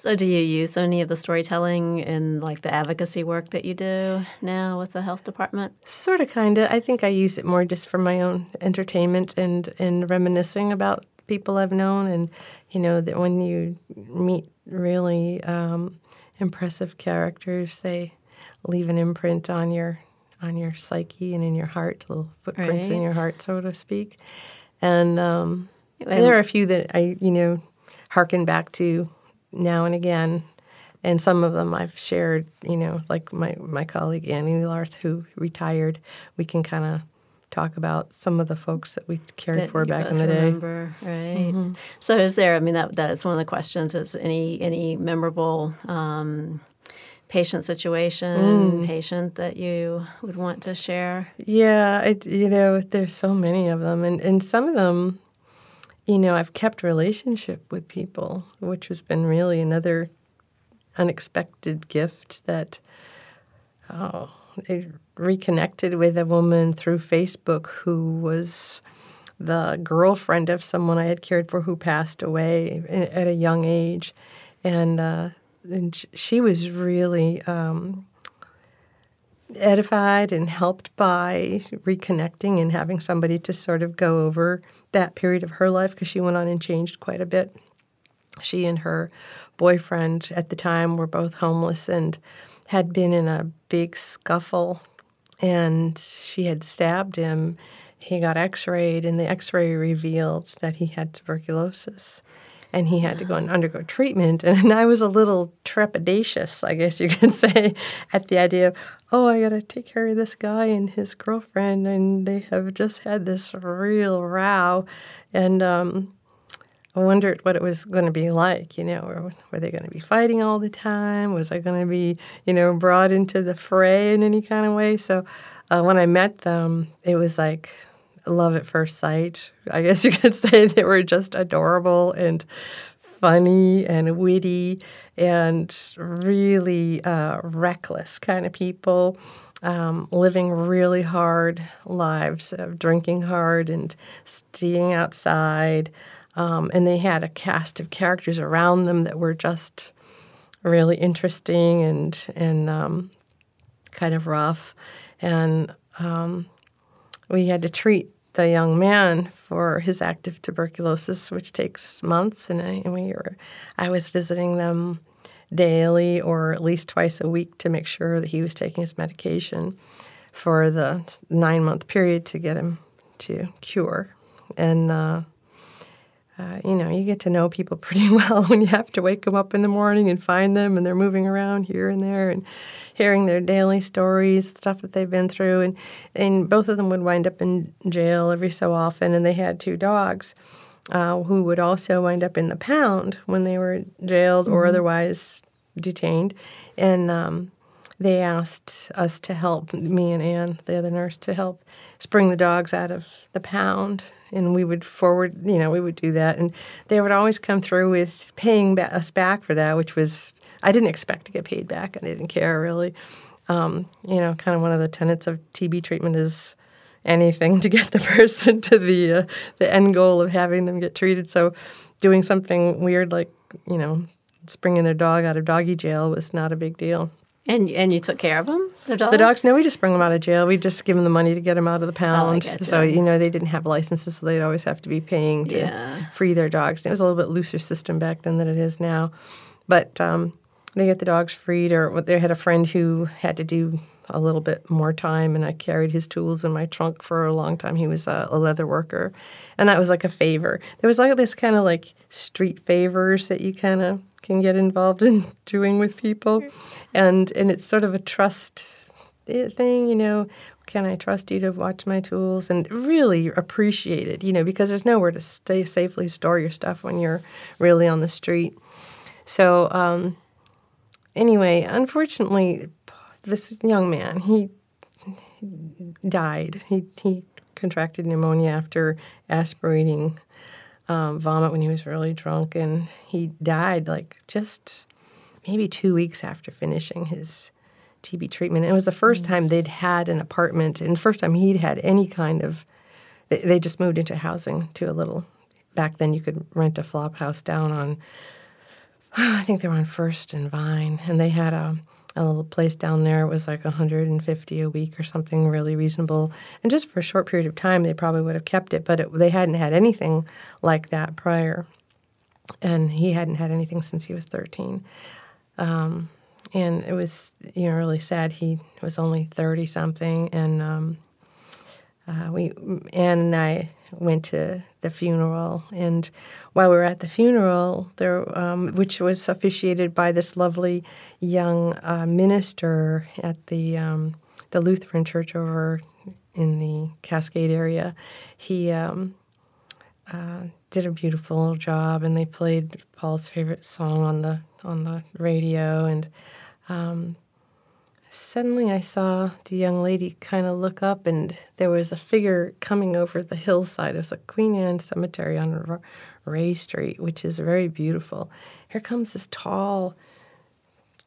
So, do you use any of the storytelling in like the advocacy work that you do now with the health department? Sort of, kind of. I think I use it more just for my own entertainment and and reminiscing about people I've known, and you know that when you meet really um, impressive characters, they leave an imprint on your on your psyche and in your heart, little footprints right. in your heart, so to speak. And um, there are a few that I, you know, harken back to now and again. And some of them I've shared, you know, like my, my colleague Annie Larth, who retired. We can kind of talk about some of the folks that we cared that for back in the remember, day. Right. Mm-hmm. So, is there? I mean, that that's one of the questions. Is any any memorable um, patient situation, mm. patient that you would want to share? Yeah, it, you know, there's so many of them, and and some of them you know, I've kept relationship with people, which has been really another unexpected gift that oh, I reconnected with a woman through Facebook who was the girlfriend of someone I had cared for who passed away at a young age. And, uh, and she was really um, edified and helped by reconnecting and having somebody to sort of go over that period of her life because she went on and changed quite a bit. She and her boyfriend at the time were both homeless and had been in a big scuffle, and she had stabbed him. He got x rayed, and the x ray revealed that he had tuberculosis and he had to go and undergo treatment. And I was a little trepidatious, I guess you could say, at the idea of, oh, I got to take care of this guy and his girlfriend, and they have just had this real row. And um, I wondered what it was going to be like. You know, were, were they going to be fighting all the time? Was I going to be, you know, brought into the fray in any kind of way? So uh, when I met them, it was like love at first sight. I guess you could say they were just adorable and funny and witty and really uh, reckless kind of people. Um, living really hard lives of drinking hard and staying outside. Um, and they had a cast of characters around them that were just really interesting and and um, kind of rough. And um, we had to treat the young man for his active tuberculosis, which takes months, and, I, and we were, I was visiting them daily or at least twice a week to make sure that he was taking his medication for the nine month period to get him to cure. And uh, uh, you know, you get to know people pretty well when you have to wake them up in the morning and find them, and they're moving around here and there, and hearing their daily stories, stuff that they've been through, and and both of them would wind up in jail every so often, and they had two dogs. Uh, who would also wind up in the pound when they were jailed mm-hmm. or otherwise detained. And um, they asked us to help, me and Anne, the other nurse, to help spring the dogs out of the pound and we would forward, you know, we would do that, and they would always come through with paying ba- us back for that, which was I didn't expect to get paid back, and I didn't care really. Um, you know, kind of one of the tenets of TB treatment is anything to get the person to the uh, the end goal of having them get treated. So, doing something weird like you know, springing their dog out of doggy jail was not a big deal. And and you took care of them, the dogs. The dogs. No, we just bring them out of jail. We just give them the money to get them out of the pound. Oh, so you know they didn't have licenses, so they'd always have to be paying to yeah. free their dogs. It was a little bit looser system back then than it is now, but um, they get the dogs freed. Or they had a friend who had to do a little bit more time, and I carried his tools in my trunk for a long time. He was a, a leather worker, and that was like a favor. There was like this kind of like street favors that you kind of can get involved in doing with people, and and it's sort of a trust thing, you know. Can I trust you to watch my tools and really appreciate it, you know, because there's nowhere to stay safely store your stuff when you're really on the street. So um, anyway, unfortunately, this young man he died. He he contracted pneumonia after aspirating um, vomit when he was really drunk, and he died like just maybe two weeks after finishing his TB treatment. And it was the first mm time they'd had an apartment, and the first time he'd had any kind of. They, they just moved into housing to a little. Back then, you could rent a flop house down on I think they were on First and Vine, and they had a, a little place down there. Was like 150 a week or something really reasonable. And just for a short period of time, they probably would have kept it, but it, they hadn't had anything like that prior. And he hadn't had anything since he was 13. Um, and it was, you know, really sad. He was only 30 something, and um, uh, we Anne and I went to the funeral, and while we were at the funeral, there, um, which was officiated by this lovely young uh, minister at the um, the Lutheran church over in the Cascade area, he um, uh, did a beautiful job, and they played Paul's favorite song on the on the radio, and um, suddenly I saw the young lady kind of look up, and there was a figure coming over the hillside. It was a Queen Anne Cemetery on Raye Street, which is very beautiful. Here comes this tall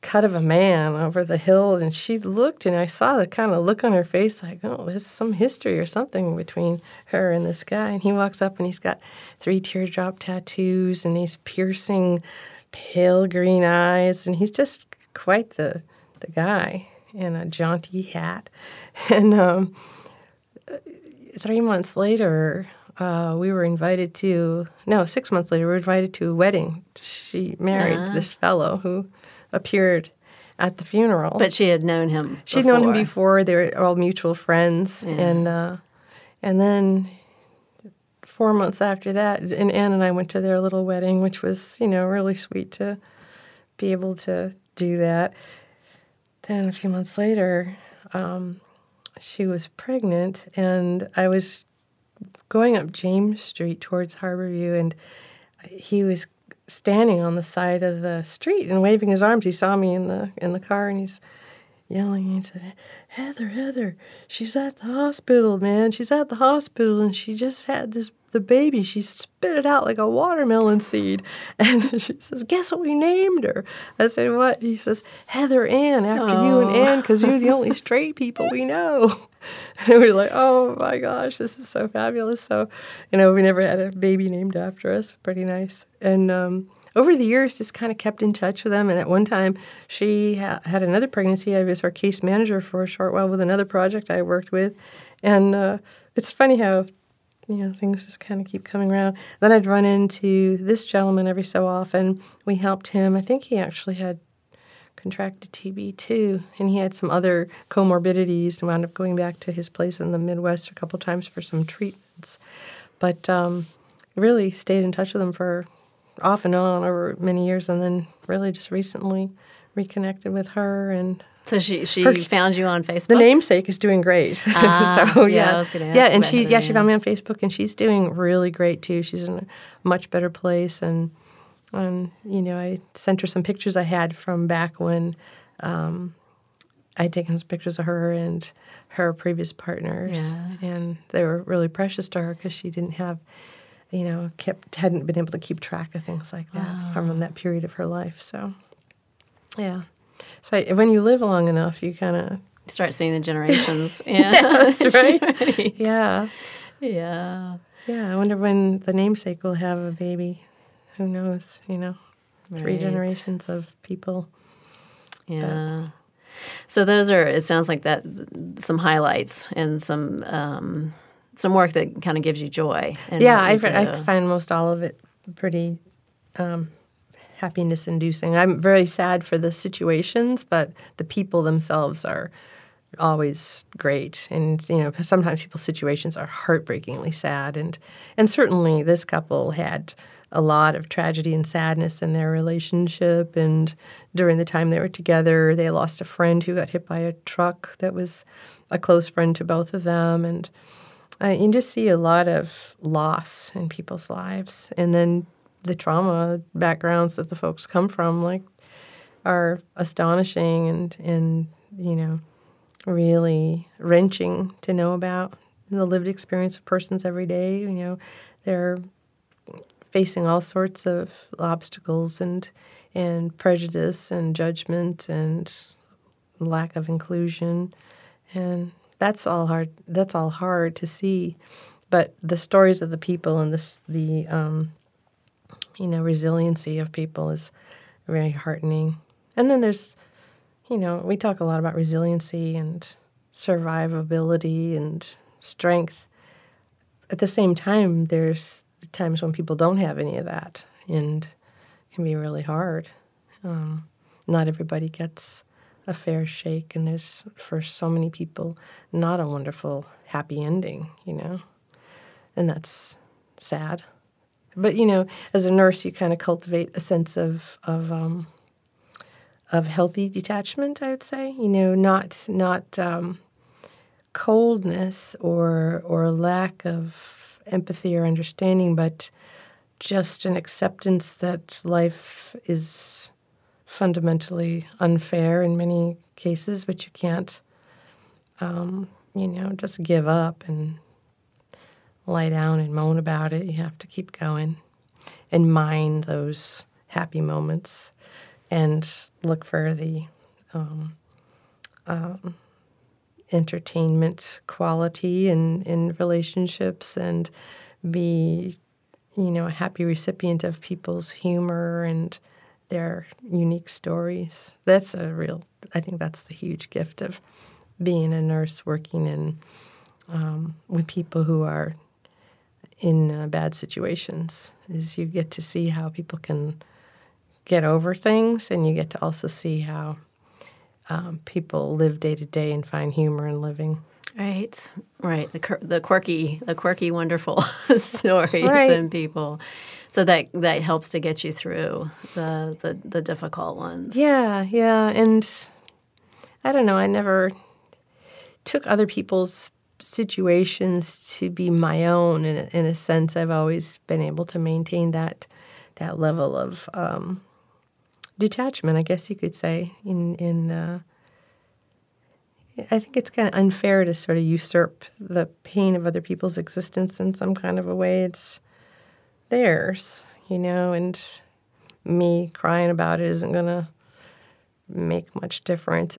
cut of a man over the hill, and she looked, and I saw the kind of look on her face, like, oh, there's some history or something between her and this guy. And he walks up, and he's got three teardrop tattoos, and these piercing, pale green eyes, and he's just quite the the guy in a jaunty hat. And um, three months later, uh, we were invited to, no, six months later, we were invited to a wedding. She married this fellow who appeared at the funeral. But she had known him. She'd known him before. before. They were all mutual friends, and uh, and then four months after that, and Anne and I went to their little wedding, which was you know really sweet to be able to do that. Then a few months later, um, she was pregnant, and I was going up James Street towards Harborview, and he was standing on the side of the street and waving his arms. He saw me in the in the car, and he's yelling. He said, "Heather, Heather, she's at the hospital, man. She's at the hospital, and she just had this the baby. She spit it out like a watermelon seed." And she says, "Guess what we named her?" I said, "What?" He says, "Heather Ann, after you and Ann, because you're the only straight people we know." And we were like, "Oh my gosh, this is so fabulous!" So, you know, we never had a baby named after us. Pretty nice, and. um over the years, just kind of kept in touch with them. And at one time, she ha- had another pregnancy. I was our case manager for a short while with another project I worked with. And uh, it's funny how, you know, things just kind of keep coming around. Then I'd run into this gentleman every so often. We helped him. I think he actually had contracted TB too, and he had some other comorbidities and wound up going back to his place in the Midwest a couple times for some treatments. But um, really stayed in touch with him for off and on over many years, and then really just recently reconnected with her. And So she she Her- found you on Facebook. the namesake is doing great. Ah, so yeah, yeah, I was ask yeah, and she yeah she found me on Facebook, and she's doing really great too. She's in a much better place, and and you know I sent her some pictures I had from back when um, I'd taken some pictures of her and her previous partners, Yeah. and they were really precious to her because she didn't have. You know, kept hadn't been able to keep track of things like that Ah. from that period of her life. So, yeah. So when you live long enough, you kind of Start seeing the generations. Yeah, that's right. right. Yeah. Yeah. Yeah. I wonder when the namesake will have a baby. Who knows? You know, three generations of people. Yeah. So those are. It sounds like that. Some highlights and some um, some work that kind of gives you joy. And yeah, I, I find most all of it pretty um, happiness inducing. I'm very sad for the situations, but the people themselves are always great. And you know, sometimes people's situations are heartbreakingly sad, and and certainly this couple had a lot of tragedy and sadness in their relationship. And during the time they were together, they lost a friend who got hit by a truck that was a close friend to both of them, and uh, you just see a lot of loss in people's lives, and then the trauma backgrounds that the folks come from, like, are astonishing and and you know, really wrenching to know about the lived experience of persons every day. You know, they're facing all sorts of obstacles and and prejudice and judgment and lack of inclusion and that's all hard that's all hard to see but the stories of the people and this the um, you know resiliency of people is very heartening. And then there's, you know, we talk a lot about resiliency and survivability and strength. At the same time, there's times when people don't have any of that and can be really hard. Um, not everybody gets a fair shake, and there's, for so many people, not a wonderful, happy ending, you know? And that's sad. But, you know, as a nurse, you kind of cultivate a sense of, of, um, of healthy detachment, I would say. You know, not, not, um, coldness or or lack of empathy or understanding, but just an acceptance that life is fundamentally unfair in many cases, but you can't, um, you know, just give up and lie down and moan about it. You have to keep going and mind those happy moments and look for the um, um, entertainment quality in, in relationships and be, you know, a happy recipient of people's humor and their unique stories. That's a real, I think that's the huge gift of being a nurse working in um, with people who are in uh, bad situations is you get to see how people can get over things and you get to also see how um, people live day to day and find humor in living. Right, right. The the quirky, the quirky, wonderful stories right. and people. So that that helps to get you through the, the the difficult ones. Yeah, yeah, and I don't know. I never took other people's situations to be my own. In a, in a sense, I've always been able to maintain that that level of um, detachment, I guess you could say. In in uh, I think it's kind of unfair to sort of usurp the pain of other people's existence in some kind of a way. It's theirs, you know, and me crying about it isn't going to make much difference.